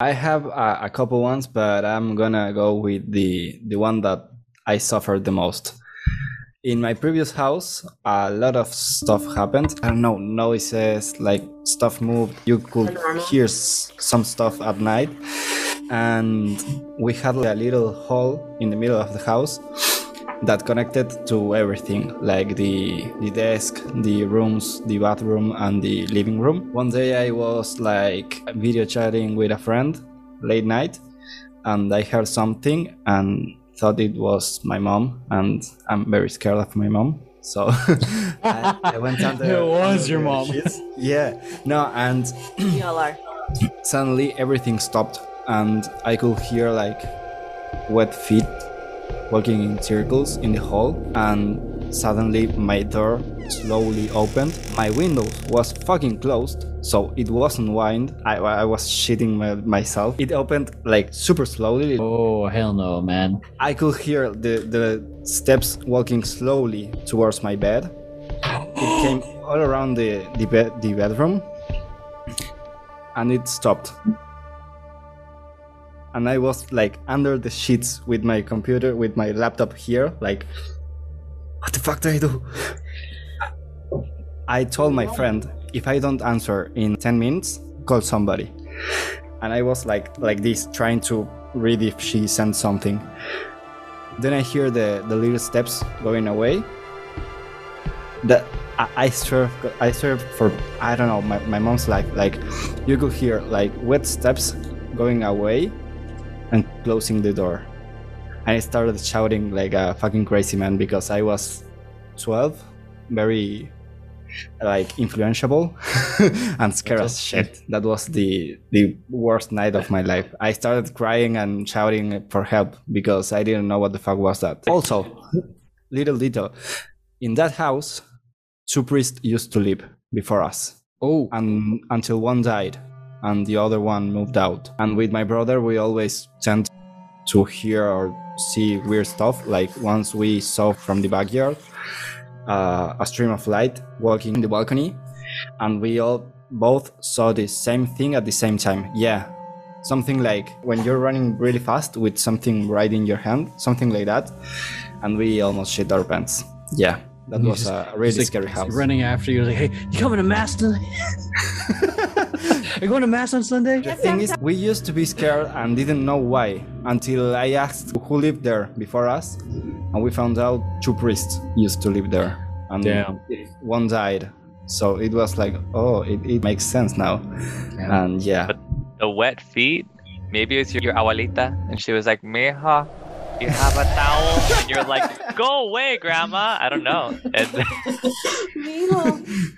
I have a, a couple ones, but I'm gonna go with the the one that I suffered the most. In my previous house, a lot of stuff happened. I don't know, noises, like stuff moved. You could hear s- some stuff at night, and we had a little hall in the middle of the house that connected to everything like the the desk the rooms the bathroom and the living room one day i was like video chatting with a friend late night and i heard something and thought it was my mom and i'm very scared of my mom so I, I went under It was under your mom. sheets. yeah no and We all are. suddenly everything stopped and i could hear like wet feet walking in circles in the hall and suddenly my door slowly opened. My window was fucking closed so it wasn't wind. I, I was shitting my, myself. It opened like super slowly. Oh hell no, man. i could hear the, the steps walking slowly towards my bed. It came all around the, the, bed, the bedroom and it stopped and i was like under the sheets with my computer with my laptop here like what the fuck do i do? I told my friend if i don't answer in 10 minutes call somebody. And i was like like this trying to read if she sent something. Then i hear the the little steps going away. That I, swear I swear for I don't know my, my mom's life. Like you could hear like wet steps going away and closing the door. And I started shouting like a fucking crazy man because I was 12 very like influenceable and scared as shit. That was the the worst night of my life. I started crying and shouting for help because I didn't know what the fuck was that. Also little detail. In that house two priests used to live before us. Oh, and until one died and the other one moved out. And with my brother we always tend to hear or see weird stuff like once we saw from the backyard uh, a stream of light walking in the balcony and we all both saw the same thing at the same time. Yeah something like when you're running really fast with something right in your hand something like that and we almost shit our pants. Yeah that was just- a really He's, like, scary house running after you, like, "Hey, you coming to mass tonight? Are you going to mass on Sunday?" The thing is, we used to be scared and didn't know why until I asked who lived there before us, and we found out two priests used to live there, and Damn. one died. So it was like, oh, it, it makes sense now, and yeah, But the wet feet, maybe it's your, your abuelita, and she was like, Meja, you have a towel? And you're like, go away, grandma. I don't know. And Mijo.